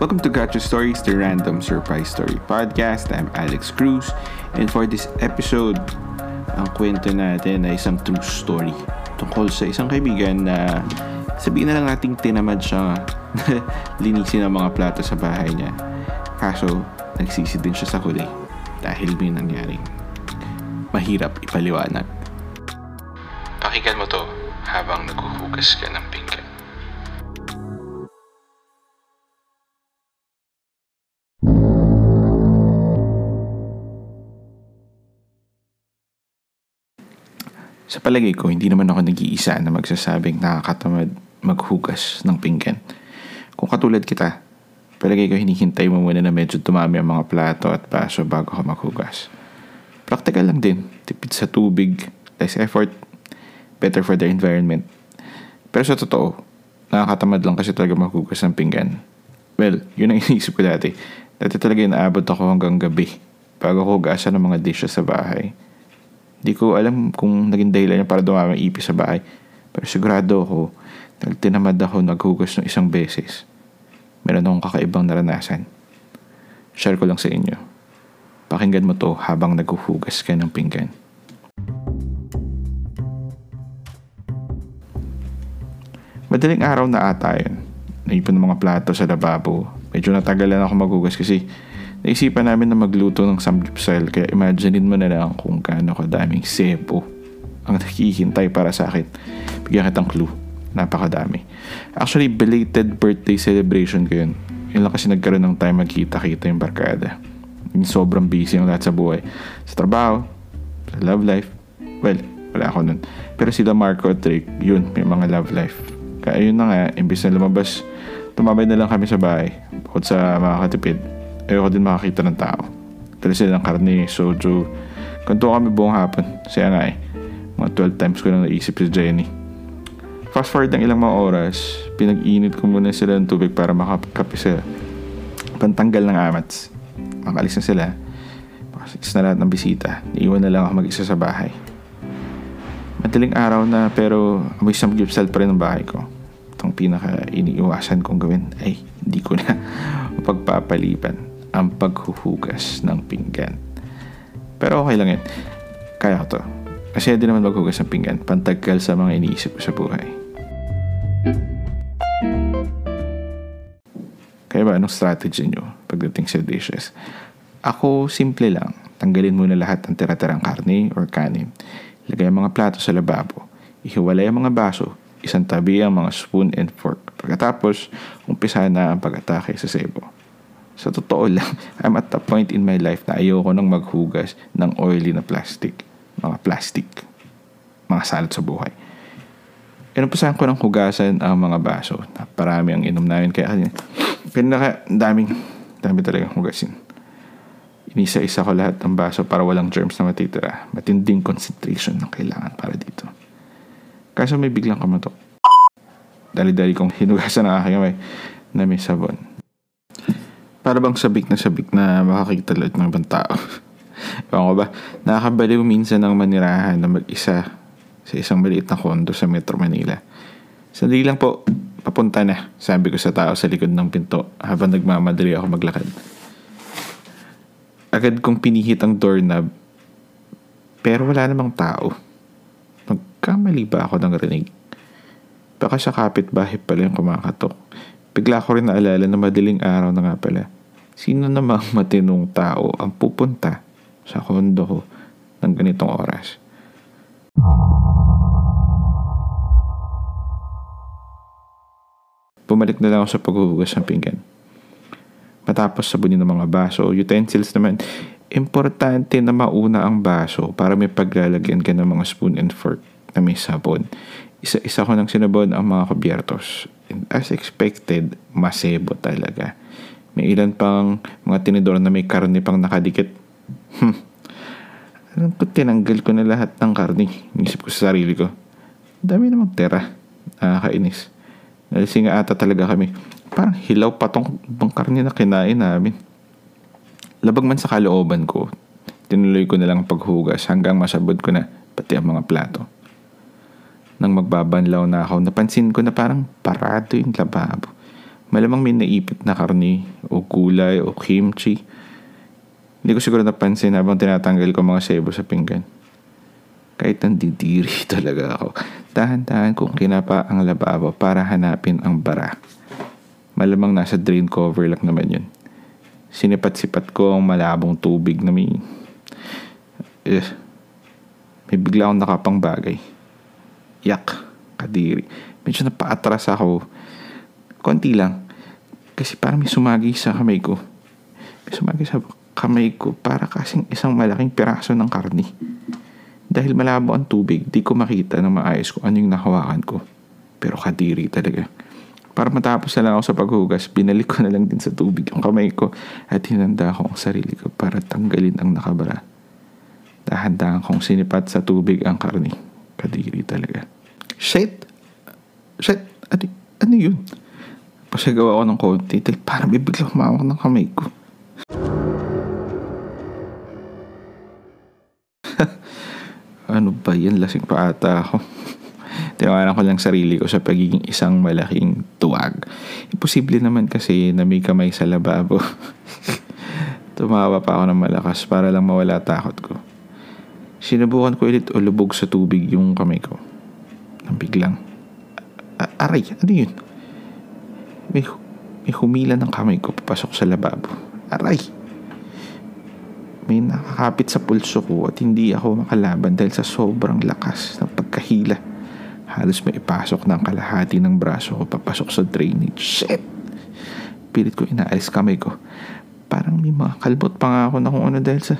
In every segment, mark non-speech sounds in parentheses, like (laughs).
Welcome to Gotcha Stories, the Random Surprise Story Podcast. I'm Alex Cruz, and for this episode, ang kwento natin ay isang true story tungkol sa isang kaibigan na sabihin na lang nating tinamad siya (laughs) linisin ang mga plato sa bahay niya. Kaso, nagsisi din siya sa huli dahil may nangyaring mahirap ipaliwanag. Pakinggan mo to habang naghuhugas ka ng pinggan. Sa palagay ko, hindi naman ako nag-iisa na magsasabing nakakatamad maghugas ng pinggan. Kung katulad kita, palagay ko hinihintay mo muna na medyo tumami ang mga plato at baso bago ka maghugas. Practical lang din. Tipid sa tubig, less effort, better for the environment. Pero sa totoo, nakakatamad lang kasi talaga maghugas ng pinggan. Well, yun ang (laughs) iniisip ko dati. Dati talaga inaabot ako hanggang gabi bago hugasan ng mga dishes sa bahay. Hindi ko alam kung naging dahilan niya para dumami ang ipis sa bahay. Pero sigurado ako, nagtinamad ako naghugas ng isang beses. Meron akong kakaibang naranasan. Share ko lang sa inyo. Pakinggan mo to habang naghuhugas ka ng pinggan. Madaling araw na ata yun. Naipon ng mga plato sa lababo. Medyo natagalan ako maghugas kasi naisipan namin na magluto ng samgyeopsal kaya imaginein mo na lang kung gaano kadaming sebo ang nakihintay para sa akin. Bigyan kitang clue. Napakadami. Actually, belated birthday celebration ko yun. Yun lang kasi nagkaroon ng time magkita-kita yung barkada. Yung sobrang busy yung lahat sa buhay. Sa trabaho, sa love life. Well, wala ako nun. Pero sila Marco at Drake, yun, may mga love life. Kaya yun na nga, imbis na lumabas, tumabay na lang kami sa bahay. Bukod sa mga katipid, ayoko din makakita ng tao. Dala sila ng karne, soju. Kanto kami buong hapon. Saya nga eh. Mga 12 times ko lang naisip si Jenny. Fast forward ng ilang mga oras, pinag-init ko muna sila ng tubig para makakape sila. Pantanggal ng amats. Makalis na sila. Makalis na lahat ng bisita. Iiwan na lang ako mag-isa sa bahay. Madaling araw na pero may samgyupsal pa rin ang bahay ko. Itong pinaka iniiwasan kong gawin ay hindi ko na (laughs) pagpapaliban ang paghuhugas ng pinggan. Pero okay lang yan. Kaya ko to. Kasi hindi naman maghugas ng pinggan. Pantagkal sa mga iniisip ko sa buhay. Kaya ba, anong strategy nyo pagdating sa dishes? Ako, simple lang. Tanggalin muna lahat ng tira-tirang karne or kanin. Ilagay ang mga plato sa lababo. Ihiwalay ang mga baso. Isang tabi ang mga spoon and fork. Pagkatapos, umpisa na ang pag-atake sa sebo. Sa totoo lang, (laughs) I'm at the point in my life na ayoko nang maghugas ng oily na plastic. Mga plastic. Mga salot sa buhay. Inumpisahan ko ng hugasan ang mga baso. Parami ang inom namin. Kaya pinaka daming, dami talagang hugasin. Inisa-isa ko lahat ng baso para walang germs na matitira. Matinding concentration na kailangan para dito. Kaso may biglang kamatok. Dali-dali kong hinugasan ang aking kamay na may sabon. Para bang sabik na sabik na makakita lahat ng ibang tao. (laughs) Ewan ko ba, nakakabaliw minsan ng manirahan na mag-isa sa isang maliit na kondo sa Metro Manila. Sandali lang po, papunta na, sabi ko sa tao sa likod ng pinto habang nagmamadali ako maglakad. Agad kong pinihit ang doorknob, pero wala namang tao. Magkamali ba ako ng rinig? Baka sa kapitbahay pala yung kumakatok. Bigla ko rin naalala na madaling araw na nga pala. Sino namang (laughs) matinong tao ang pupunta sa kondo ko ng ganitong oras? Bumalik na lang ako sa paghuhugas ng pinggan. Matapos sabunin ng mga baso, utensils naman, importante na mauna ang baso para may paglalagyan ka ng mga spoon and fork na may sabon. Isa-isa ko nang sinabon ang mga kubyertos. And as expected, masebo talaga. May ilan pang mga tinidor na may karne pang nakadikit. Hmm. Alam ko, tinanggal ko na lahat ng karne. Inisip ko sa sarili ko. Dami namang tera. Nakakainis. Nalasing nga ata talaga kami. Parang hilaw pa tong ibang karne na kinain namin. Labag man sa kalooban ko, tinuloy ko na lang paghugas hanggang masabod ko na pati ang mga plato. Nang magbabanlaw na ako, napansin ko na parang parado yung lababo. Malamang may naipit na karne o gulay o kimchi. Hindi ko siguro napansin habang tinatanggal ko mga sebo sa pinggan. Kahit nandidiri (laughs) talaga ako. Dahan-dahan kong kinapa ang lababo para hanapin ang bara. Malamang nasa drain cover lang naman yun. Sinipat-sipat ko ang malabong tubig na may... Eh, may bigla akong nakapang bagay. Yak, kadiri. Medyo napaatras ako. Konti lang. Kasi parang may sumagi sa kamay ko. May sumagi sa kamay ko para kasing isang malaking piraso ng karni. Dahil malabo ang tubig, di ko makita ng maayos kung ano yung nahawakan ko. Pero kadiri talaga. Para matapos na lang ako sa paghugas, binalik ko na lang din sa tubig yung kamay ko at hinanda ko ang sarili ko para tanggalin ang nakabara. Dahan-dahan kong sinipat sa tubig ang karni. Kadiri talaga. Shit! Shit! Ano, ano yun? Pasagawa ko ng konti dahil parang bibigla humawak ng kamay ko. (laughs) ano ba yan? Lasing pa ata ako. (laughs) Tinawanan ko lang sarili ko sa pagiging isang malaking tuwag. Imposible naman kasi na may kamay sa lababo. (laughs) Tumawa pa ako ng malakas para lang mawala takot ko. Sinubukan ko ulit ulubog sa tubig yung kamay ko. Nang biglang, aray, ano yun? May, may humila ng kamay ko papasok sa lababo. Aray! May nakakapit sa pulso ko at hindi ako makalaban dahil sa sobrang lakas ng pagkahila. Halos may ipasok ng kalahati ng braso ko papasok sa drainage. Shit! Pilit ko inaalis kamay ko. Parang may mga kalbot pa nga ako na kung ano dahil sa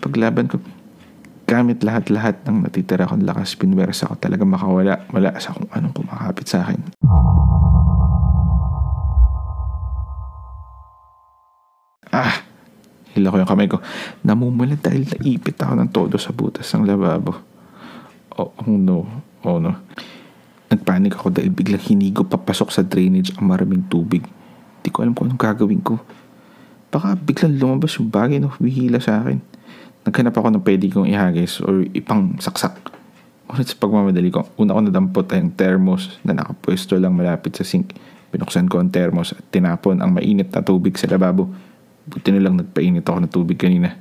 paglaban ko. Gamit lahat-lahat ng natitira kong lakas, pinwersa ko talaga makawala wala sa kung anong kumakapit sa akin. Ah! Hila ko yung kamay ko. Namumula dahil naipit ako ng todo sa butas ng lababo. Oh, oh no. Oh no. Nagpanik ako dahil biglang hinigo papasok sa drainage ang maraming tubig. Hindi ko alam kung anong gagawin ko. Baka biglang lumabas yung bagay na humihila sa akin. Naghanap ako ng pwede kong ihagis or ipang saksak. Ngunit sa pagmamadali ko, una ko nadampot ay ang thermos na nakapwesto lang malapit sa sink. Binuksan ko ang thermos at tinapon ang mainit na tubig sa lababo. Buti na lang nagpainit ako ng tubig kanina.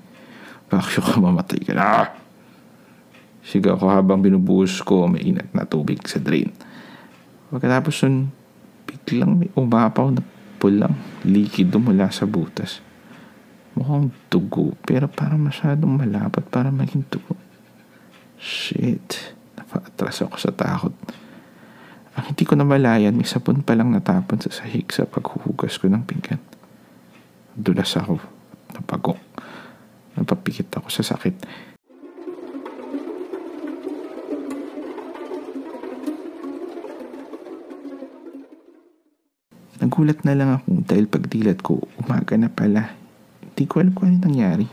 Bakyo ka mamatay ka na. Sigaw ko habang binubuhos ko ang mainit na tubig sa drain. Pagkatapos nun, biglang may umapaw na pulang likido mula sa butas. Mukhang dugo, pero parang masyadong malapad para maging dugo. Shit, napaatras ako sa takot. Ang hindi ko namalayan, may sabon pa lang natapon sa sahig sa paghuhugas ko ng pinggan. Dulas ako. Napagok. Napapikit ako sa sakit. Nagulat na lang ako dahil pagdilat ko, umaga na pala. Hindi ko alam kung ano nangyari.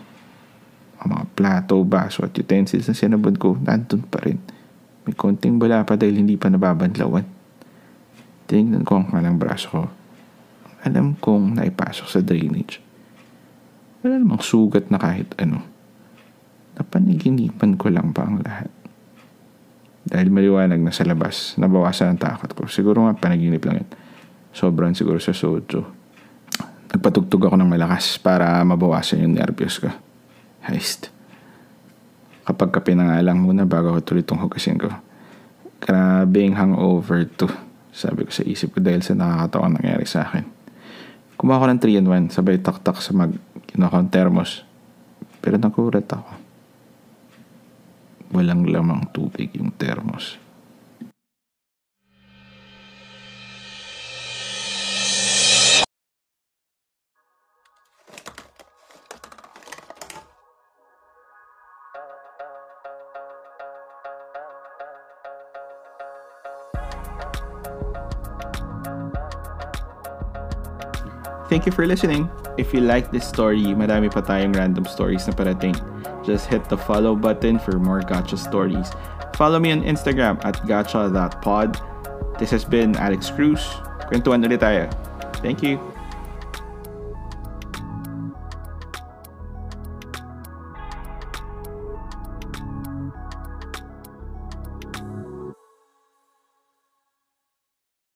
Ang mga plato, baso at utensils na sinabon ko, nandun pa rin. May konting bala pa dahil hindi pa nababanlawan. Tinignan ko ang kanang braso ko. Alam kong naipasok sa drainage. Wala namang sugat na kahit ano. Napaniginipan ko lang pa ang lahat. Dahil maliwanag na sa labas, nabawasan ang takot ko. Siguro nga panaginip lang yun. Sobrang siguro sa sojo. Nagpatugtog ako ng malakas para mabawasan yung nervyos ko. Heist. Kapag ka pinangalang muna bago ko tuloy itong hugasin ko. Grabing hangover to. Sabi ko sa isip ko dahil sa nakakatawang nangyari sa akin. Kumuha ko ng 3 in 1, sabay tak-tak sa mag kinuha ko thermos. Pero nakurat ako. Walang lamang tubig yung thermos. Thank you for listening. If you like this story, marami pa tayong random stories na parating. Just hit the follow button for more gotcha stories. Follow me on Instagram at gotcha.pod. This has been Alex Cruz. Kwentuhan ulit tayo. Thank you.